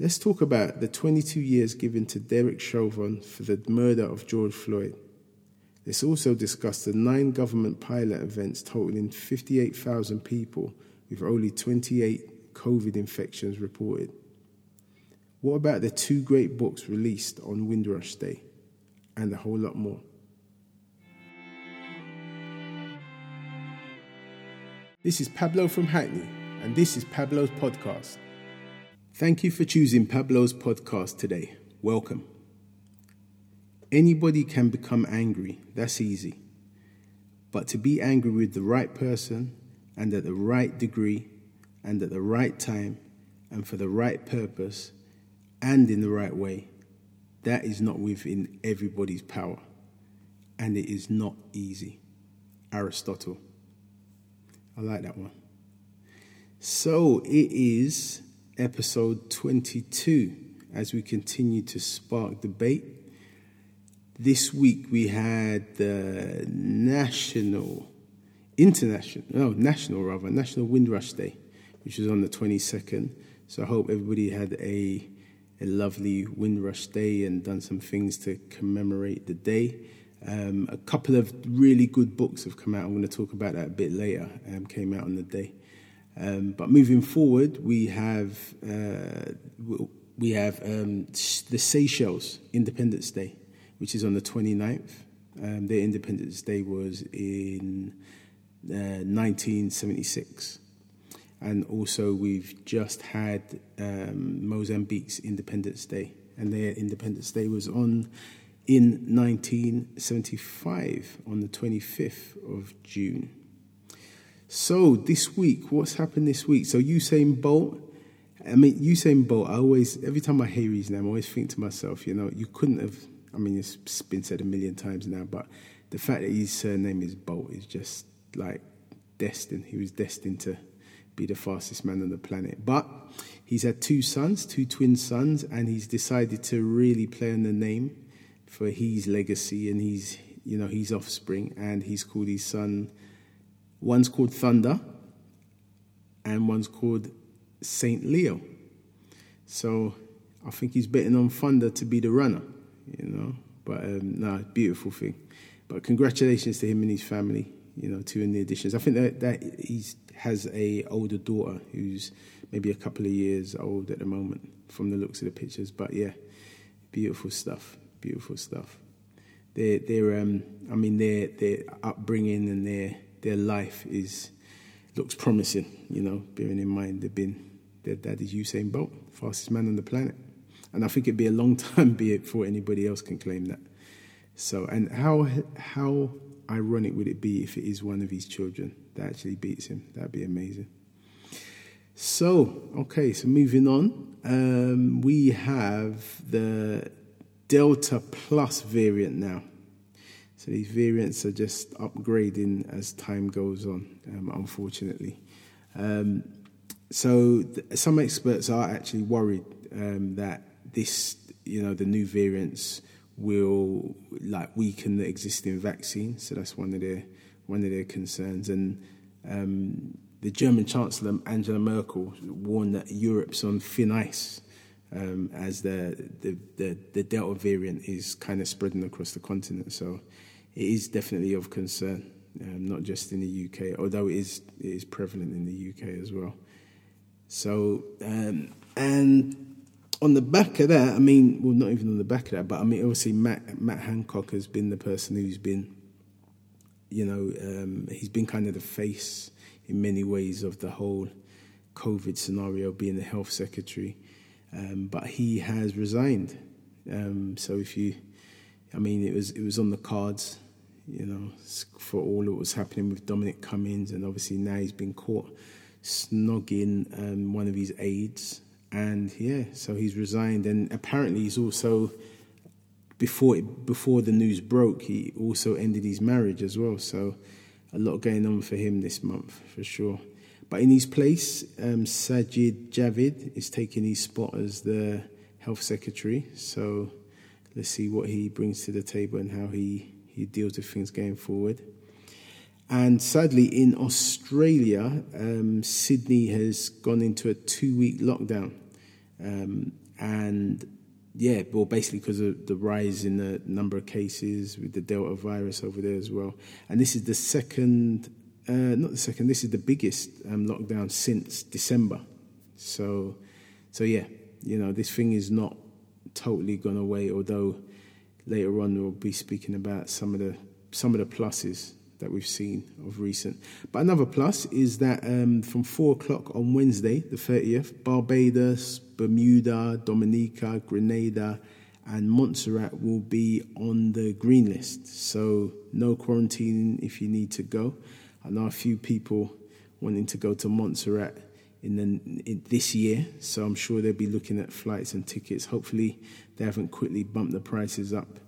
Let's talk about the 22 years given to Derek Chauvin for the murder of George Floyd. Let's also discuss the nine government pilot events totaling 58,000 people with only 28 COVID infections reported. What about the two great books released on Windrush Day? And a whole lot more. This is Pablo from Hackney, and this is Pablo's podcast. Thank you for choosing Pablo's podcast today. Welcome. Anybody can become angry, that's easy. But to be angry with the right person and at the right degree and at the right time and for the right purpose and in the right way, that is not within everybody's power. And it is not easy. Aristotle. I like that one. So it is episode 22 as we continue to spark debate. This week we had the national, international, no, national rather, National Windrush Day, which was on the 22nd. So I hope everybody had a, a lovely Windrush Day and done some things to commemorate the day. Um, a couple of really good books have come out. I'm going to talk about that a bit later. Um, came out on the day. Um, but moving forward, we have uh, we have um, the Seychelles Independence Day, which is on the 29th. Um, their Independence Day was in uh, 1976. And also, we've just had um, Mozambique's Independence Day, and their Independence Day was on in 1975 on the 25th of June. So this week, what's happened this week? So Usain Bolt, I mean Usain Bolt. I always, every time I hear his name, I always think to myself, you know, you couldn't have. I mean, it's been said a million times now, but the fact that his surname is Bolt is just like destined. He was destined to be the fastest man on the planet. But he's had two sons, two twin sons, and he's decided to really play on the name for his legacy and his, you know, his offspring. And he's called his son, one's called Thunder, and one's called Saint Leo. So I think he's betting on Thunder to be the runner, you know. But um, no, beautiful thing. But congratulations to him and his family, you know, two in the additions. I think that that he has a older daughter who's maybe a couple of years old at the moment, from the looks of the pictures. But yeah, beautiful stuff beautiful stuff. Their, um, I mean, their, their upbringing and their, their life is looks promising. You know, bearing in mind they've been their dad is Usain Bolt, fastest man on the planet, and I think it'd be a long time before anybody else can claim that. So, and how how ironic would it be if it is one of his children that actually beats him? That'd be amazing. So, okay, so moving on, um, we have the Delta Plus variant now. So these variants are just upgrading as time goes on, um, unfortunately. Um, so th- some experts are actually worried um, that this, you know, the new variants will like weaken the existing vaccine. So that's one of their one of their concerns. And um, the German Chancellor Angela Merkel warned that Europe's on thin ice um, as the, the, the, the, Delta variant is kind of spreading across the continent. So it is definitely of concern, um, not just in the UK, although it is, it is prevalent in the UK as well. So, um, and on the back of that, I mean, well, not even on the back of that, but I mean, obviously, Matt, Matt Hancock has been the person who's been, you know, um, he's been kind of the face in many ways of the whole COVID scenario, being the health secretary. Um, but he has resigned. Um, so if you, I mean, it was it was on the cards, you know, for all that was happening with Dominic Cummings, and obviously now he's been caught snogging um, one of his aides, and yeah, so he's resigned, and apparently he's also before it, before the news broke, he also ended his marriage as well. So a lot going on for him this month for sure. But in his place, um, Sajid Javid is taking his spot as the health secretary. So let's see what he brings to the table and how he, he deals with things going forward. And sadly, in Australia, um, Sydney has gone into a two week lockdown. Um, and yeah, well, basically because of the rise in the number of cases with the Delta virus over there as well. And this is the second, uh, not the second, this is the biggest um, lockdown since December. So, so yeah, you know, this thing is not totally gone away. Although later on we'll be speaking about some of the some of the pluses that we've seen of recent. But another plus is that um, from four o'clock on Wednesday, the 30th, Barbados, Bermuda, Dominica, Grenada, and Montserrat will be on the green list. So no quarantine if you need to go. I know a few people wanting to go to Montserrat in, the, in this year, so I'm sure they'll be looking at flights and tickets. Hopefully, they haven't quickly bumped the prices up.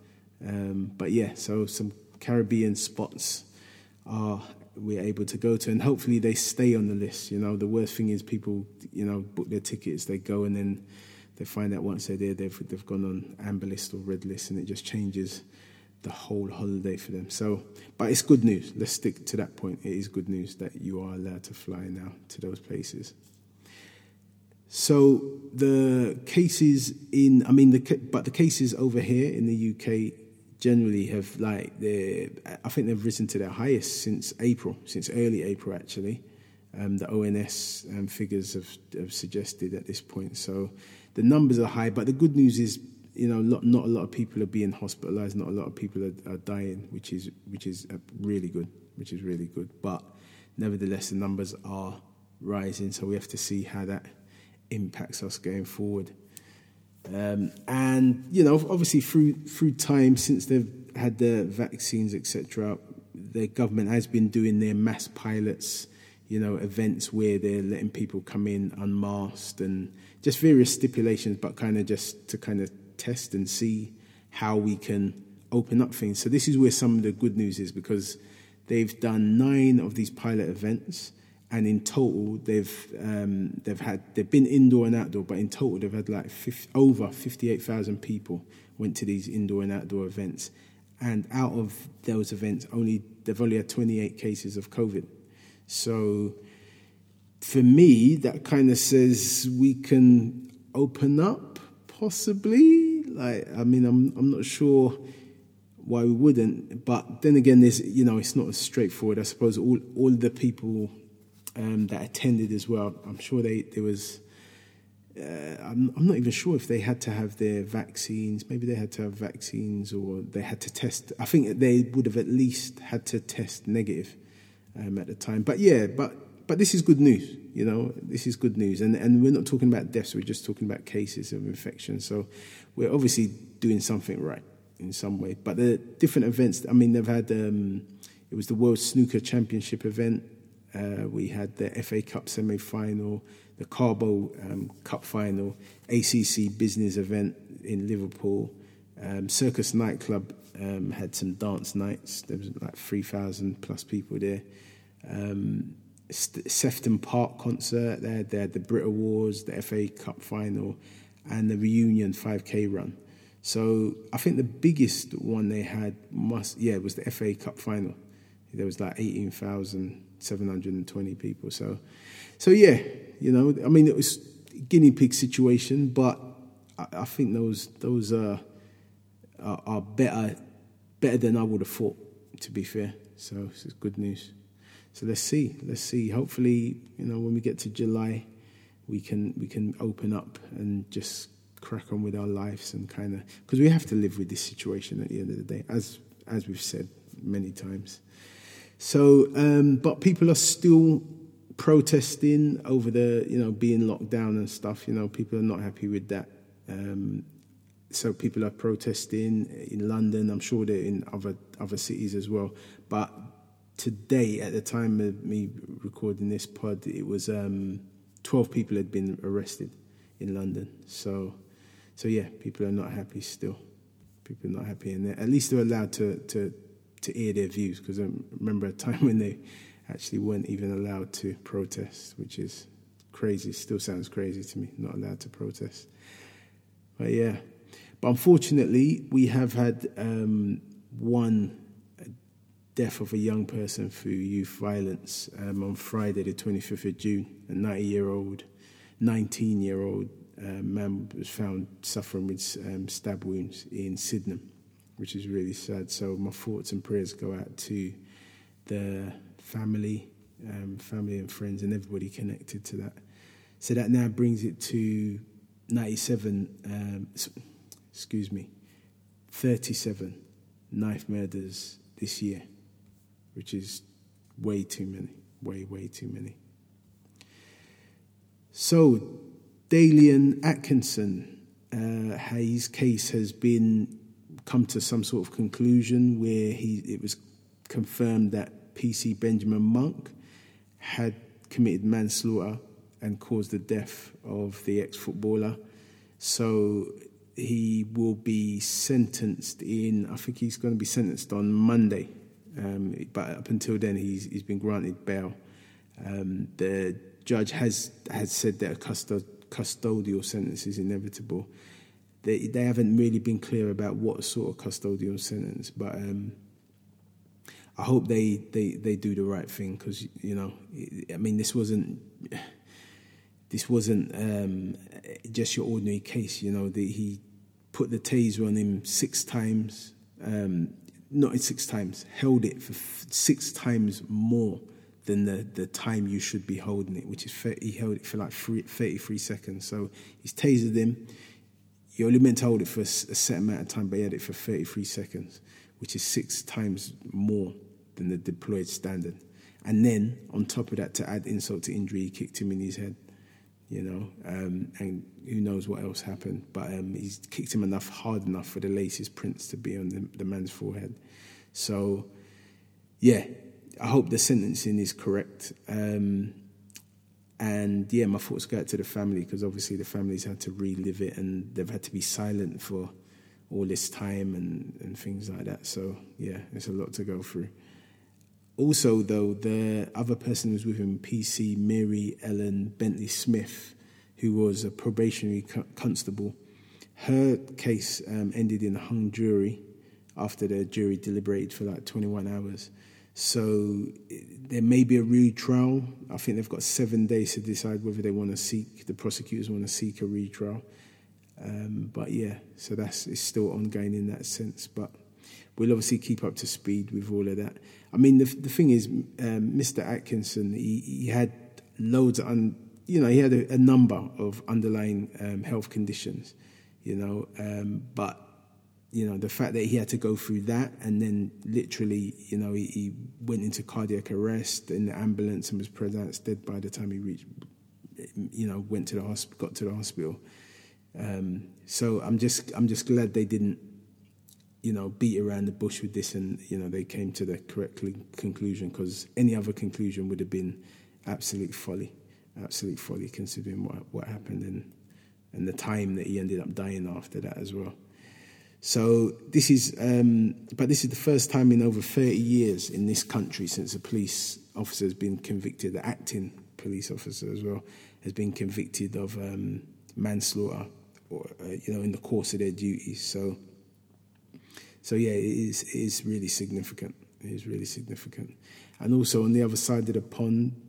Um, but yeah, so some Caribbean spots are we're able to go to, and hopefully they stay on the list. You know, the worst thing is people, you know, book their tickets, they go, and then they find out once they're there, they've they've gone on amber list or red list, and it just changes the whole holiday for them. So, but it's good news. Let's stick to that point. It is good news that you are allowed to fly now to those places. So the cases in, I mean, the but the cases over here in the UK generally have like they I think they've risen to their highest since April, since early April actually. Um, the ONS um, figures have, have, suggested at this point. So the numbers are high, but the good news is, you know, not, not a lot of people are being hospitalised. Not a lot of people are, are, dying, which is which is uh, really good, which is really good. But nevertheless, the numbers are rising. So we have to see how that impacts us going forward. Um, and you know, obviously through through time since they've had the vaccines, etc., the government has been doing their mass pilots, you know, events where they're letting people come in unmasked and just various stipulations, but kind of just to kind of test and see how we can open up things. So this is where some of the good news is because they've done nine of these pilot events and in total they've um, they've had they've been indoor and outdoor, but in total they've had like 50, over fifty eight thousand people went to these indoor and outdoor events, and out of those events, only they've only had twenty eight cases of COVID. So, for me, that kind of says we can open up possibly. Like, I mean, I'm I'm not sure why we wouldn't, but then again, there's you know, it's not as straightforward. I suppose all all the people um, that attended as well. I'm sure they there was. Uh, I'm, I'm not even sure if they had to have their vaccines. Maybe they had to have vaccines, or they had to test. I think they would have at least had to test negative um, at the time. But yeah, but but this is good news. You know, this is good news, and and we're not talking about deaths. We're just talking about cases of infection. So we're obviously doing something right in some way. But the different events. I mean, they've had. Um, it was the World Snooker Championship event uh, we had the FA Cup semi final, the Carabao um, Cup final, ACC business event in Liverpool. Um, Circus Nightclub um, had some dance nights. There was like 3,000 plus people there. Um, Sefton Park concert, they had, they had the Brit Awards, the FA Cup final, and the reunion 5K run. So I think the biggest one they had must yeah was the FA Cup final. There was like eighteen thousand seven hundred and twenty people. So, so yeah, you know, I mean, it was guinea pig situation, but I, I think those those are, are, are better better than I would have thought. To be fair, so it's good news. So let's see, let's see. Hopefully, you know, when we get to July, we can we can open up and just crack on with our lives and kind of because we have to live with this situation at the end of the day, as as we've said many times. So, um, but people are still protesting over the, you know, being locked down and stuff. You know, people are not happy with that. Um, so people are protesting in London. I'm sure they're in other other cities as well. But today, at the time of me recording this pod, it was um, 12 people had been arrested in London. So, so yeah, people are not happy still. People are not happy, and at least they're allowed to to to air their views because I remember a time when they actually weren't even allowed to protest, which is crazy. Still sounds crazy to me, not allowed to protest. But yeah, but unfortunately, we have had um, one death of a young person through youth violence um, on Friday, the 25th of June. A 90 year old, 19 year old a man was found suffering with um, stab wounds in Sydenham, which is really sad. So my thoughts and prayers go out to the family, um, family and friends, and everybody connected to that. So that now brings it to 97, um, excuse me, 37 knife murders this year, which is way too many, way, way too many. So, Dalian Atkinson, uh, his case has been come to some sort of conclusion where he it was confirmed that PC Benjamin Monk had committed manslaughter and caused the death of the ex-footballer. So he will be sentenced in. I think he's going to be sentenced on Monday, um, but up until then, he's he's been granted bail. Um, the judge has has said that a custod- custodial sentence is inevitable. They they haven't really been clear about what sort of custodial sentence, but um, I hope they, they, they do the right thing because you know I mean this wasn't this wasn't um, just your ordinary case. You know the, he put the taser on him six times, um, not six times, held it for six times more than the, the time you should be holding it, which is he held it for like three, 33 seconds. So he's tasered him. You're only meant to hold it for a, a set amount of time, but he had it for 33 seconds, which is six times more than the deployed standard. And then on top of that, to add insult to injury, he kicked him in his head you know, um, and who knows what else happened. But um, he's kicked him enough, hard enough for the laces prints to be on the, the, man's forehead. So, yeah, I hope the sentencing is correct. Um, and yeah, my thoughts go out to the family because obviously the family's had to relive it and they've had to be silent for all this time and, and things like that. So, yeah, it's a lot to go through. Also, though, the other person who was with him, PC Mary Ellen Bettley-Smith, who was a probationary constable, her case um, ended in a hung jury after the jury deliberated for like 21 hours. So there may be a retrial. I think they've got seven days to decide whether they want to seek, the prosecutors want to seek a retrial. Um, but yeah, so that's it's still ongoing in that sense. But we'll obviously keep up to speed with all of that. I mean, the, the thing is, um, Mr. Atkinson, he, he had loads of, un, you know, he had a, a number of underlying um, health conditions, you know, um, but, you know, the fact that he had to go through that and then literally, you know, he, he went into cardiac arrest in the ambulance and was pronounced dead by the time he reached, you know, went to the hospital, got to the hospital. Um, so I'm just, I'm just glad they didn't you know, beat around the bush with this, and you know, they came to the correct conclusion because any other conclusion would have been absolute folly, absolute folly, considering what what happened and and the time that he ended up dying after that as well. So this is, um, but this is the first time in over 30 years in this country since a police officer has been convicted, the acting police officer as well, has been convicted of um, manslaughter, or uh, you know, in the course of their duties. So so yeah, it is, it is really significant. It is really significant. And also on the other side of the pond,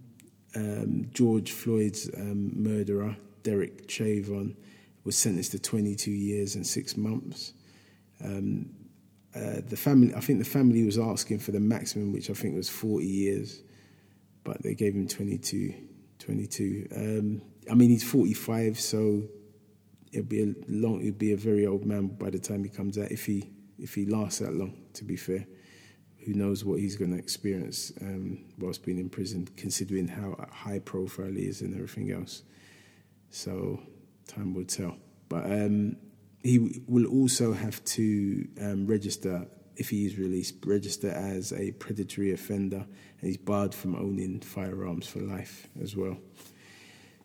um, George Floyd's um, murderer, Derek Chauvin, was sentenced to 22 years and six months. Um, uh, the family, I think the family was asking for the maximum, which I think was 40 years, but they gave him 22. 22. Um, I mean, he's 45, so it'll be a long, it'll be a very old man by the time he comes out if he if he lasts that long, to be fair. Who knows what he's going to experience um, whilst being in prison, considering how high profile he is and everything else. So, time will tell. But um, he will also have to um, register, if he is released, register as a predatory offender, and he's barred from owning firearms for life as well.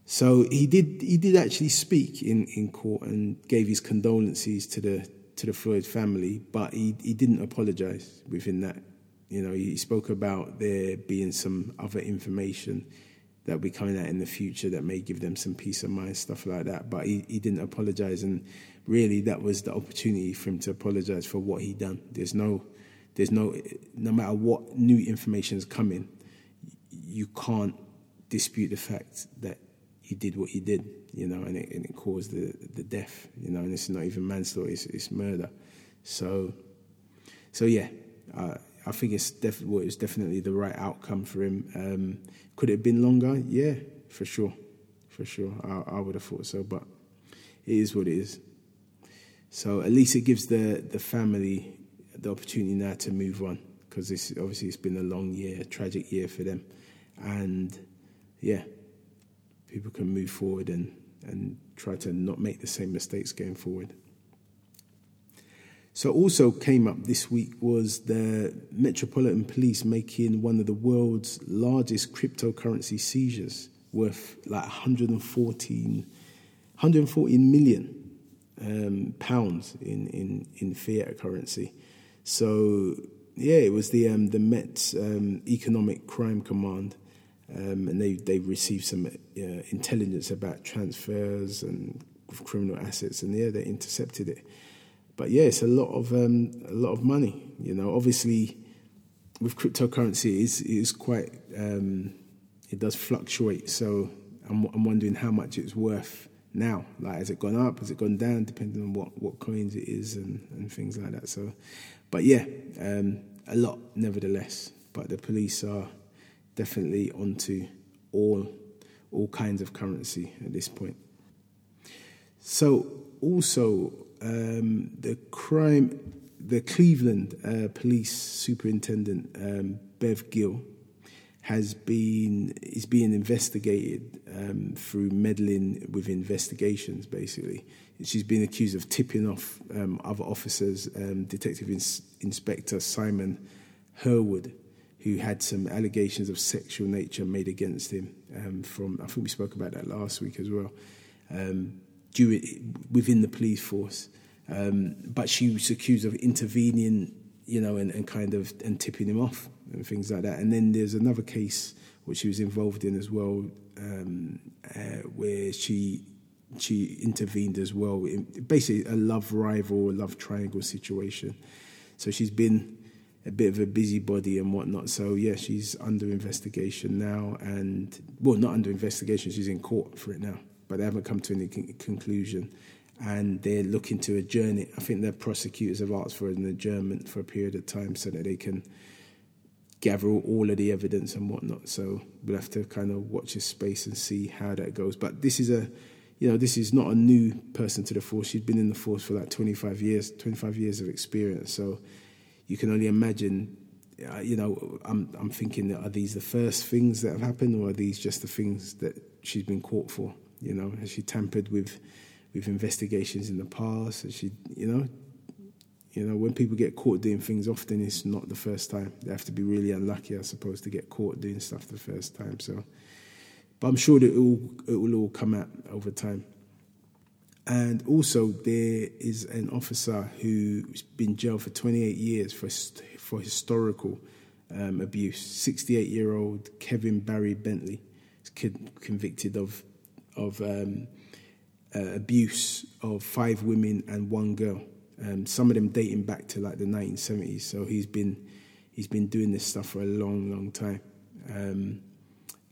So he did. He did actually speak in, in court and gave his condolences to the to the Floyd family, but he, he didn't apologize within that. You know, he spoke about there being some other information that will be coming out in the future that may give them some peace of mind, stuff like that. But he, he didn't apologize, and really that was the opportunity for him to apologize for what he done. There's no, there's no, no matter what new information is coming, you can't dispute the fact that he did what he did. You know, and it, and it caused the, the death, you know, and it's not even manslaughter, it's, it's murder. So, so yeah, uh, I think it's def- well, it was definitely the right outcome for him. Um, could it have been longer? Yeah, for sure, for sure. I, I would have thought so, but it is what it is. So at least it gives the the family the opportunity now to move on because this obviously it's been a long year, a tragic year for them, and yeah, people can move forward and and try to not make the same mistakes going forward. So also came up this week was the Metropolitan Police making one of the world's largest cryptocurrency seizures worth like 114, 114 million um, pounds in, in, in fiat currency. So yeah, it was the um, the Met um, Economic Crime Command, um, and they they received some uh, intelligence about transfers and criminal assets, and yeah, they intercepted it but yeah, it's a lot of um, a lot of money. You know, obviously, with cryptocurrency, it is, it is quite um, it does fluctuate. So I'm, I'm wondering how much it's worth now. Like, has it gone up? Has it gone down? Depending on what, what coins it is and, and things like that. So, but yeah, um, a lot nevertheless. But the police are definitely onto all all kinds of currency at this point. So also um, the crime, the Cleveland uh, police superintendent um, Bev Gill has been is being investigated um, through meddling with investigations. Basically, she's been accused of tipping off um, other officers. Um, Detective Ins- Inspector Simon Herwood, who had some allegations of sexual nature made against him. Um, from I think we spoke about that last week as well. Um, within the police force. Um, but she was accused of intervening, you know, and, and kind of and tipping him off and things like that. And then there's another case which she was involved in as well, um, uh, where she she intervened as well. In basically, a love rival, a love triangle situation. So she's been a bit of a busybody and whatnot. So yeah, she's under investigation now, and well, not under investigation. She's in court for it now but they haven't come to any conclusion. And they're looking to adjourn it. I think the prosecutors have asked for an adjournment for a period of time so that they can gather all of the evidence and whatnot. So we'll have to kind of watch this space and see how that goes. But this is a, you know, this is not a new person to the force. She's been in the force for like 25 years, 25 years of experience. So you can only imagine uh, you know, I'm I'm thinking, are these the first things that have happened, or are these just the things that she's been caught for? You know, has she tampered with with investigations in the past? Has she, you know, you know, when people get caught doing things, often it's not the first time. They have to be really unlucky, I suppose, to get caught doing stuff the first time. So, but I'm sure that it will it will all come out over time. And also, there is an officer who's been jailed for 28 years for for historical um, abuse. 68 year old Kevin Barry Bentley is convicted of of um, uh, abuse of five women and one girl. Um, some of them dating back to like the 1970s. So he's been he's been doing this stuff for a long, long time. Um,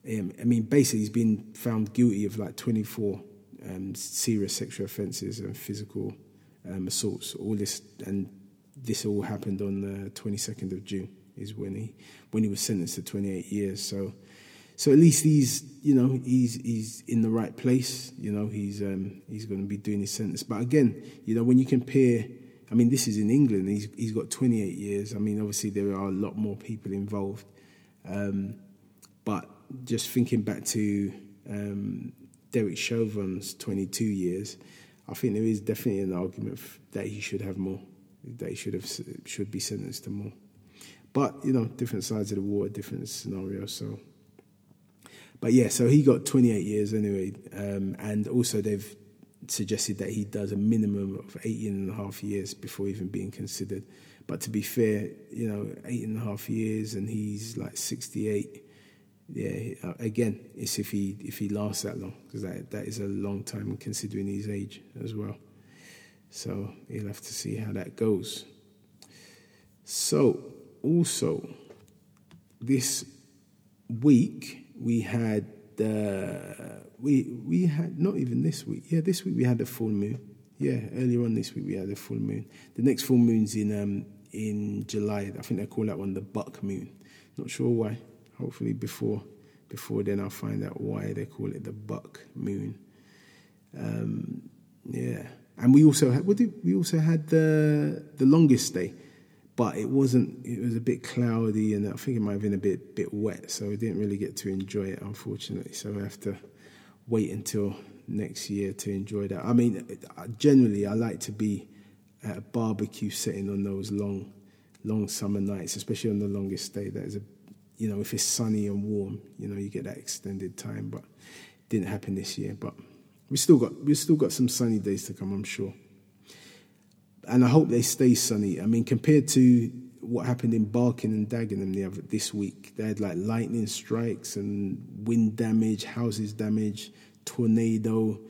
um I mean, basically, he's been found guilty of like 24 um, serious sexual offences and physical um, assaults. All this and this all happened on the 22nd of June is when he when he was sentenced to 28 years. So so at least he's you know he's he's in the right place. You know he's um, he's going to be doing his sentence. But again, you know when you compare, I mean this is in England. He's he's got 28 years. I mean obviously there are a lot more people involved. Um, but just thinking back to um, Derek Chauvin's 22 years, I think there is definitely an argument that he should have more. That he should have should be sentenced to more. But you know, different sides of the war, different scenarios. So but yeah, so he got 28 years anyway, um, and also they've suggested that he does a minimum of 18 and a half years before even being considered. But to be fair, you know, eight and a half years, and he's like 68. Yeah, uh, again, it's if he if he lasts that long, because that that is a long time considering his age as well. So he'll have to see how that goes. So also this week we had uh, we we had not even this week. Yeah, this week we had the full moon. Yeah, earlier on this week we had the full moon. The next full moon's in um, in July. I think they call that one the buck moon. Not sure why. Hopefully before before then I'll find out why they call it the buck moon. Um, yeah, and we also had we also had the the longest day, but it wasn't. It was a bit cloudy, and I think it might have been a bit bit wet, so we didn't really get to enjoy it, unfortunately. So we have to wait until next year to enjoy that. I mean, generally, I like to be at a barbecue setting on those long, long summer nights, especially on the longest day. That is a, you know, if it's sunny and warm, you know, you get that extended time. But didn't happen this year. But we still got we still got some sunny days to come, I'm sure. And I hope they stay sunny. I mean, compared to what happened in Barking and Dagenham the other, this week, they had like lightning strikes and wind damage, houses damage tornado.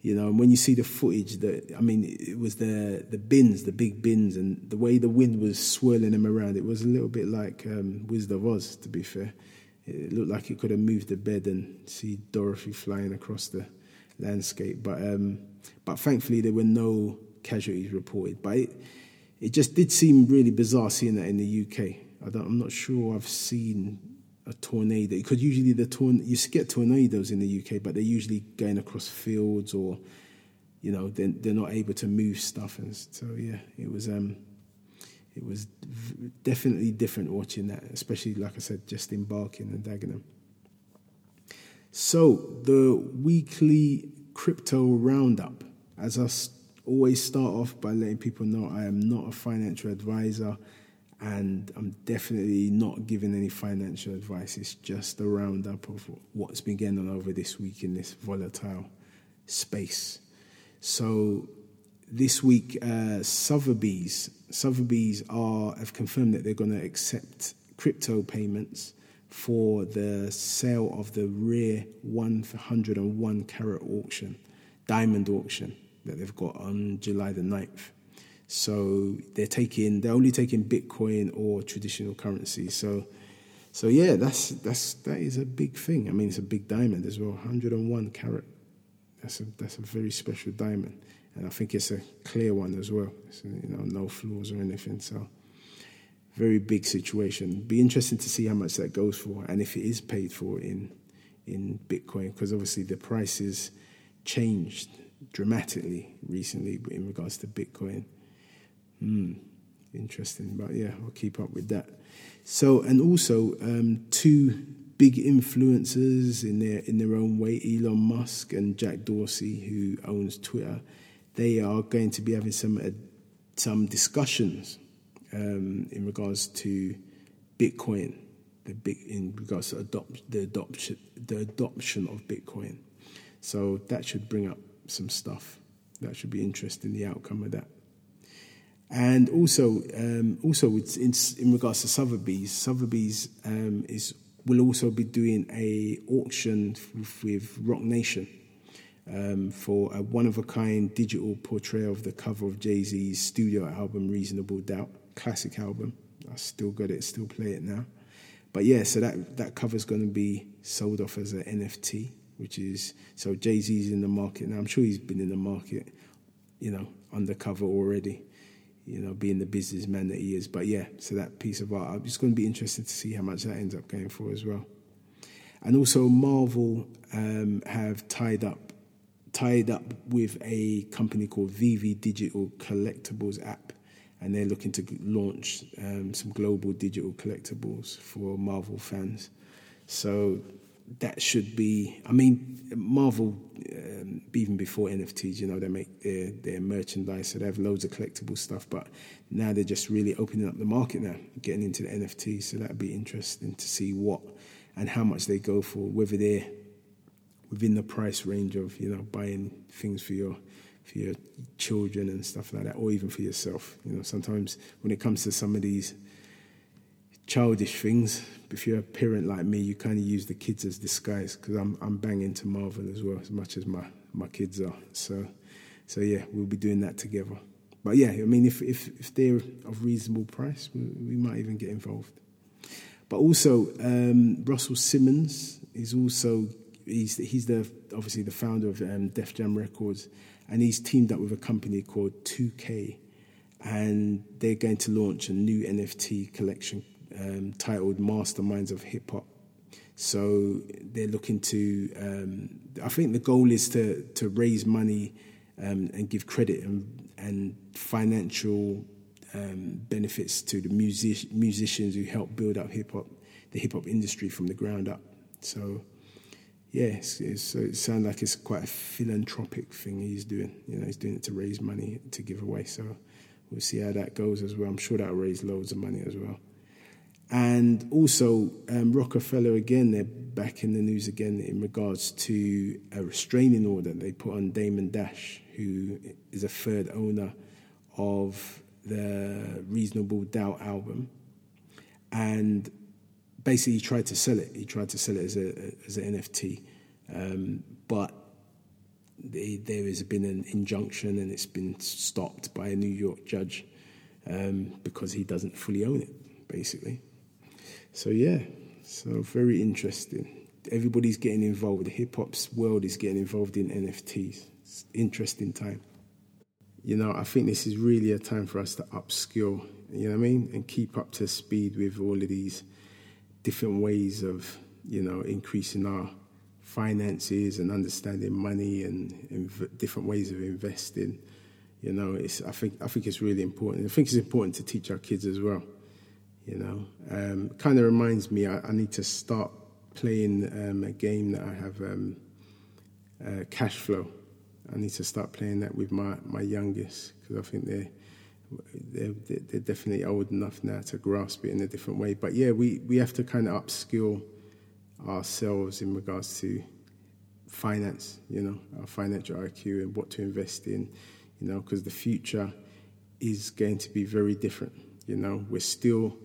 You know, and when you see the footage, that I mean, it was the the bins, the big bins, and the way the wind was swirling them around. It was a little bit like um, Wizard of Oz, to be fair. It looked like it could have moved the bed and see Dorothy flying across the landscape. But um, but thankfully, there were no casualties reported. But it, it just did seem really bizarre seeing that in the UK. I am not sure I've seen a tornado. Because usually the torn you get tornadoes in the UK, but they're usually going across fields or you know they're, they're not able to move stuff, and so yeah, it was um, it was definitely different watching that, especially like I said, just in Barking and Dagenham. So the weekly crypto roundup, as I always start off by letting people know, I am not a financial advisor and I'm definitely not giving any financial advice. It's just a roundup of what's been going on over this week in this volatile space. So this week, uh, Sotheby's, Sotheby's are have confirmed that they're going to accept crypto payments for the sale of the rare 101 carat auction, diamond auction that they've got on July the 9th. So they're taking they're only taking Bitcoin or traditional currency. So so yeah, that's that's that is a big thing. I mean, it's a big diamond as well, 101 carat. That's a that's a very special diamond, and I think it's a clear one as well. So, you know, no flaws or anything. So very big situation. Be interesting to see how much that goes for, and if it is paid for in in Bitcoin, because obviously the prices changed dramatically recently in regards to Bitcoin. Hmm, interesting. But yeah, I'll keep up with that. So, and also um, two big influencers in their in their own way, Elon Musk and Jack Dorsey, who owns Twitter. They are going to be having some uh, some discussions um, in regards to Bitcoin, the big in regards to adopt, the adoption the adoption of Bitcoin. So that should bring up some stuff. That should be interesting. The outcome of that. And also, um, also in, in, regards to Sotheby's, Sotheby's um, is will also be doing a auction with, with Roc Nation um, for a one of a kind digital portrayal of the cover of Jay Z's studio album Reasonable Doubt, classic album. I still got it, still play it now. But yeah, so that that cover is going to be sold off as an NFT, which is so Jay Z's in the market now. I'm sure he's been in the market, you know, undercover already you know, being the businessman that he is. But yeah, so that piece of art, it's going to be interesting to see how much that ends up going for as well. And also, Marvel um, have tied up tied up with a company called VeVe Digital Collectibles app, and they're looking to launch um, some global digital collectibles for Marvel fans. So that should be. I mean, Marvel, um, even before NFTs, you know, they make their, their merchandise, so they have loads of collectible stuff. But now they're just really opening up the market now, getting into the NFTs. So that'd be interesting to see what and how much they go for, whether they're within the price range of you know buying things for your for your children and stuff like that, or even for yourself. You know, sometimes when it comes to some of these childish things. If you're a parent like me, you kind of use the kids as disguise because I'm I'm banging to Marvel as well as much as my my kids are. So so yeah, we'll be doing that together. But yeah, I mean, if if, if they're of reasonable price, we, we might even get involved. But also, um, Russell Simmons is also he's he's the obviously the founder of um, Def Jam Records, and he's teamed up with a company called 2K, and they're going to launch a new NFT collection um, titled Masterminds of Hip Hop. So they're looking to. Um, I think the goal is to to raise money um, and give credit and, and financial um, benefits to the music, musicians who help build up hip hop, the hip hop industry from the ground up. So, yeah, it's, it's, it sounds like it's quite a philanthropic thing he's doing. You know, he's doing it to raise money to give away. So, we'll see how that goes as well. I'm sure that'll raise loads of money as well. And also, um, Roc-A-Fella again, they're back in the news again in regards to a restraining order they put on Damon Dash, who is a third owner of the Reasonable Doubt album. And basically, he tried to sell it. He tried to sell it as, a, as an NFT. Um, but there has been an injunction and it's been stopped by a New York judge um, because he doesn't fully own it, basically. So yeah, so very interesting. Everybody's getting involved. The hip hop's world is getting involved in NFTs. It's interesting time. You know, I think this is really a time for us to upskill, you know what I mean, and keep up to speed with all of these different ways of, you know, increasing our finances and understanding money and inv- different ways of investing. You know, it's, I think I think it's really important. I think it's important to teach our kids as well. You know, um, kind of reminds me I, I, need to start playing um, a game that I have um, uh, cash flow. I need to start playing that with my, my youngest because I think they're, they're they're definitely old enough now to grasp it in a different way. But yeah, we, we have to kind of upskill ourselves in regards to finance, you know, our financial IQ and what to invest in, you know, because the future is going to be very different. You know, we're still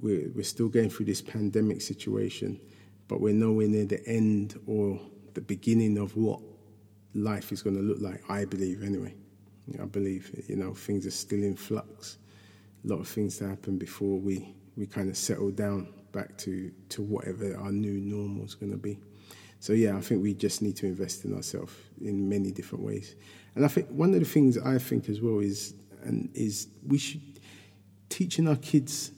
we're, we're still going through this pandemic situation, but we're nowhere near the end or the beginning of what life is going to look like, I believe, anyway. I believe, you know, things are still in flux. A lot of things to happen before we, we kind of settle down back to, to whatever our new normal is going to be. So, yeah, I think we just need to invest in ourselves in many different ways. And I think one of the things I think as well is, and is we should teaching our kids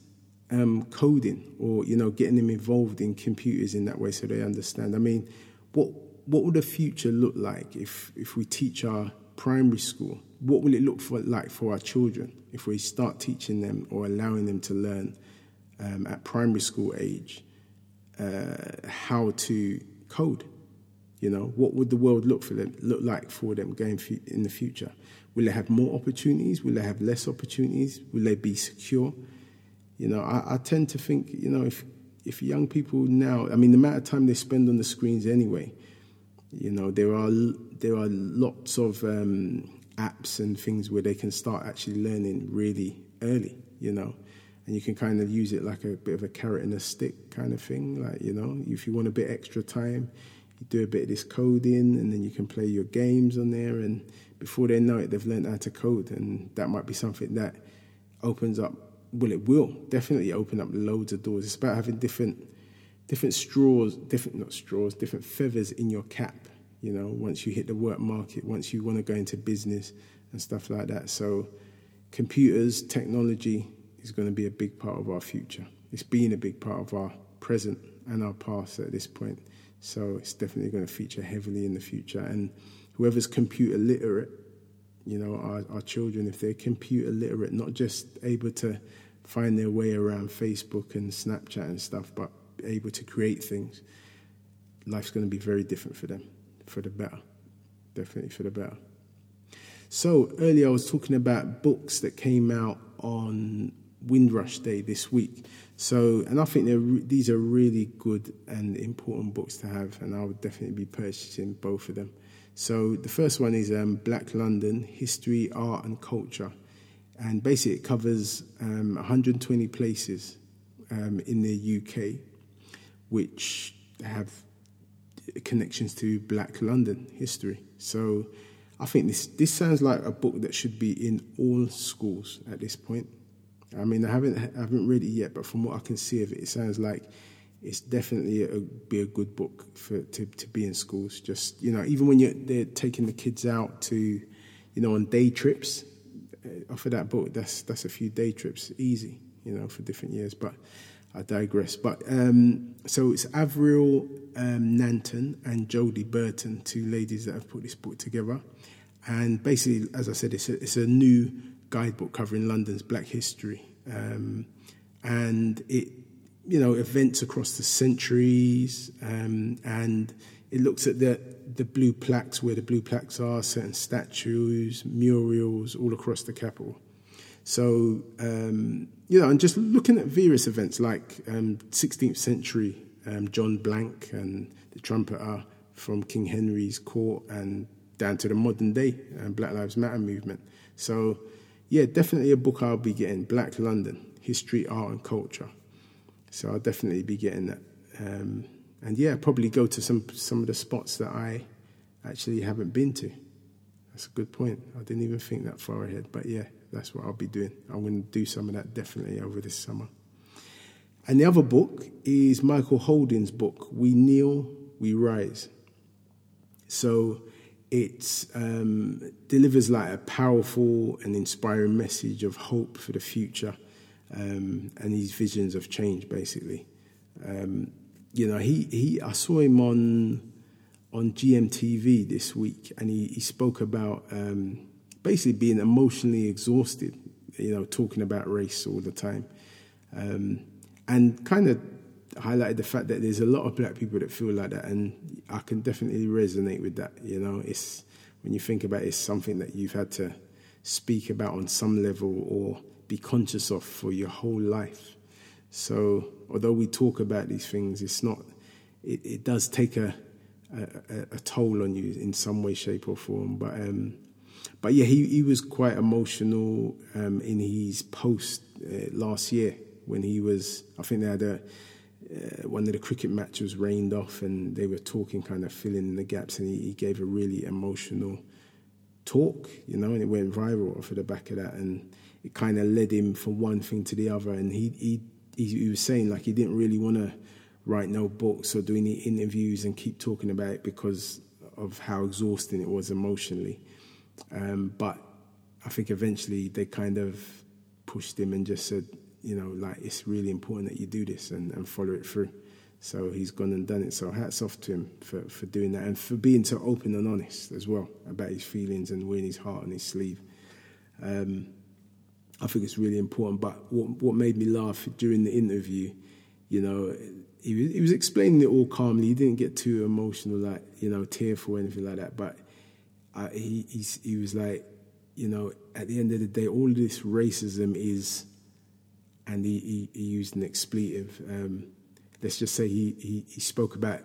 um, coding or you know getting them involved in computers in that way so they understand. I mean, what what would the future look like if if we teach our primary school? What will it look for, like for our children if we start teaching them or allowing them to learn um, at primary school age uh, how to code? You know, what would the world look for them look like for them going in the future? Will they have more opportunities? Will they have less opportunities? Will they be secure? You know, I, I tend to think, you know, if if young people now, I mean, the amount of time they spend on the screens anyway, you know, there are there are lots of um, apps and things where they can start actually learning really early, you know, and you can kind of use it like a bit of a carrot and a stick kind of thing. Like, you know, if you want a bit extra time, you do a bit of this coding, and then you can play your games on there, and before they know it, they've learned how to code, and that might be something that opens up well, it will definitely open up loads of doors. It's about having different, different straws, different not straws, different feathers in your cap. You know, once you hit the work market, once you want to go into business and stuff like that. So, computers, technology is going to be a big part of our future. It's been a big part of our present and our past at this point. So, it's definitely going to feature heavily in the future. And whoever's computer literate you know, our, our children, if they're computer literate, not just able to find their way around Facebook and Snapchat and stuff, but able to create things, life's going to be very different for them, for the better. Definitely for the better. So, earlier I was talking about books that came out on Windrush Day this week. So, and I think re- these are really good and important books to have, and I would definitely be purchasing both of them. So the first one is um, Black London History, Art and Culture. And basically, it covers um, 120 places um, in the UK which have connections to Black London history. So I think this, this sounds like a book that should be in all schools at this point. I mean, I haven't, I haven't read it yet, but from what I can see of it, it sounds like it's definitely a, be a good book for to, to be in schools. Just you know, even when you're they're taking the kids out to, you know, on day trips, uh, offer that book. That's that's a few day trips, easy, you know, for different years. But I digress. But um, so it's Avril um, Nanton and Jody Burton, two ladies that have put this book together. And basically, as I said, it's a, it's a new guidebook covering London's Black history, um, and it you know events across the centuries, um, and it looks at the the blue plaques where the blue plaques are, certain statues, murals all across the capital. So um, you know, and just looking at various events like um, 16th century um, John Blanke and the trumpeter from King Henry's court and down to the modern day uh, Black Lives Matter movement. So, yeah, definitely a book I'll be getting Black London History, Art, and Culture. So, I'll definitely be getting that. Um, and yeah, probably go to some, some of the spots that I actually haven't been to. That's a good point. I didn't even think that far ahead. But yeah, that's what I'll be doing. I'm going to do some of that definitely over this summer. And the other book is Michael Holding's book, We Kneel, We Rise. So it um, delivers like a powerful and inspiring message of hope for the future um, and these visions of change, basically. Um, you know, he, he I saw him on on GMTV this week, and he, he spoke about um, basically being emotionally exhausted. You know, talking about race all the time, um, and kind of highlighted the fact that there's a lot of black people that feel like that, and I can definitely resonate with that. You know, it's when you think about it, it's something that you've had to speak about on some level or be conscious of for your whole life. So, although we talk about these things, it's not. It, it does take a, a, a toll on you in some way, shape, or form. But um, but yeah, he, he was quite emotional um, in his post uh, last year when he was. I think they had a uh, one of the cricket matches rained off and they were talking, kind of filling in the gaps, and he, he, gave a really emotional talk, you know, and it went viral off of the back of that, and it kind of led him from one thing to the other, and he he he, he was saying like he didn't really want to write no books or do any interviews and keep talking about it because of how exhausting it was emotionally, um, but I think eventually they kind of pushed him and just said, you know, like it's really important that you do this and, and follow it through. So he's gone and done it. So hats off to him for, for doing that and for being so open and honest as well about his feelings and wearing his heart on his sleeve. Um, I think it's really important. But what, what made me laugh during the interview, you know, he was, he was explaining it all calmly. He didn't get too emotional, like, you know, tearful or anything like that. But uh, he, he, he was like, you know, at the end of the day, all this racism is and he, he, he used an expletive. Um, let's just say he, he, he, spoke about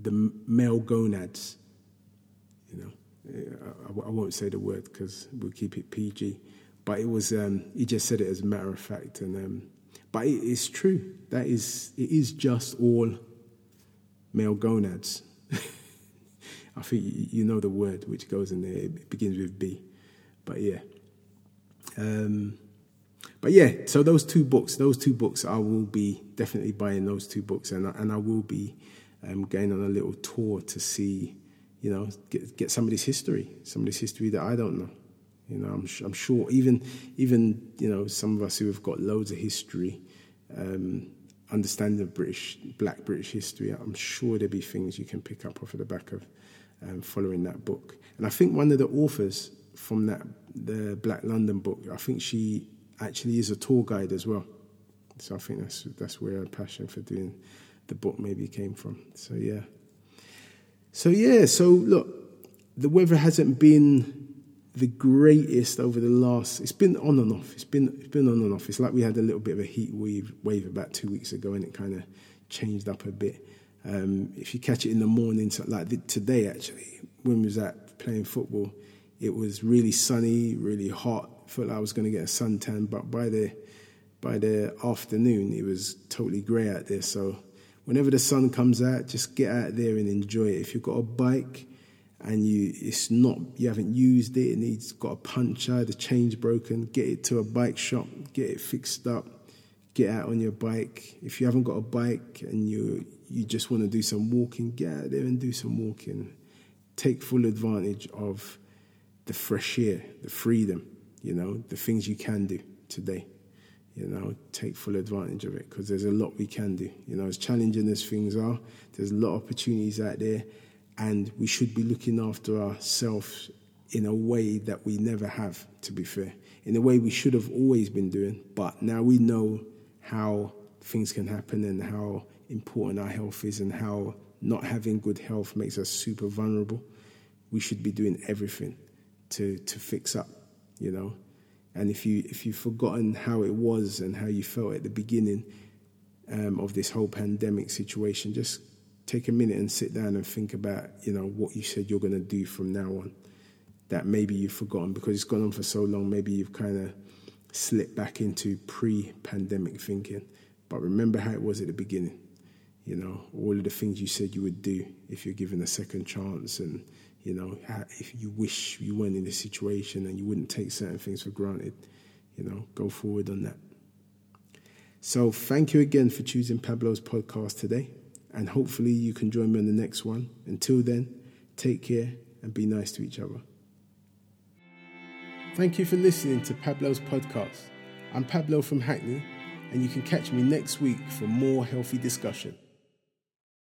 the male gonads. You know, I, I won't say the word because we'll keep it PG. But it was um, he just said it as a matter of fact, and um, but it is true. That is it is just all male gonads. I think you know the word which goes in there. It begins with B, but yeah. Um, but yeah, so those two books, those two books, I will be definitely buying those two books, and I, and I will be um, going on a little tour to see, you know, get get somebody's history, somebody's history that I don't know. You know, I'm, I'm sure even even you know some of us who have got loads of history, um, understanding of British Black British history, I'm sure there'll be things you can pick up off of the back of um, following that book. And I think one of the authors from that the Black London book, I think she actually is a tour guide as well. So I think that's that's where her passion for doing the book maybe came from. So yeah. So yeah, so look, the weather hasn't been the greatest over the last it's been on and off. It's been it's been on and off. It's like we had a little bit of a heat wave wave about two weeks ago and it kind of changed up a bit. Um, if you catch it in the morning, so like today actually, when we was at playing football, it was really sunny, really hot, felt like I was going to get a suntan, but by the by the afternoon it was totally grey out there. So whenever the sun comes out, just get out there and enjoy it. If you've got a bike and you it's not you haven't used it, it needs got a puncture, the chain's broken, get it to a bike shop, get it fixed up, get out on your bike. If you haven't got a bike and you you just want to do some walking, get out there and do some walking. Take full advantage of the fresh air, the freedom, you know, the things you can do today. You know, take full advantage of it because there's a lot we can do. You know, as challenging as things are, there's a lot of opportunities out there, and we should be looking after ourselves in a way that we never have, to be fair, in a way we should have always been doing. But now we know how things can happen and how important our health is and how not having good health makes us super vulnerable. We should be doing everything to, to fix up, you know. And if you if you've forgotten how it was and how you felt at the beginning um, of this whole pandemic situation, just take a minute and sit down and think about you know what you said you're going to do from now on. That maybe you've forgotten because it's gone on for so long. Maybe you've kind of slipped back into pre-pandemic thinking. But remember how it was at the beginning. You know all of the things you said you would do if you're given a second chance and you know, if you wish you weren't in this situation and you wouldn't take certain things for granted, you know, go forward on that. So thank you again for choosing Pablo's podcast today. And hopefully you can join me on the next one. Until then, take care and be nice to each other. Thank you for listening to Pablo's podcast. I'm Pablo from Hackney, and you can catch me next week for more healthy discussion.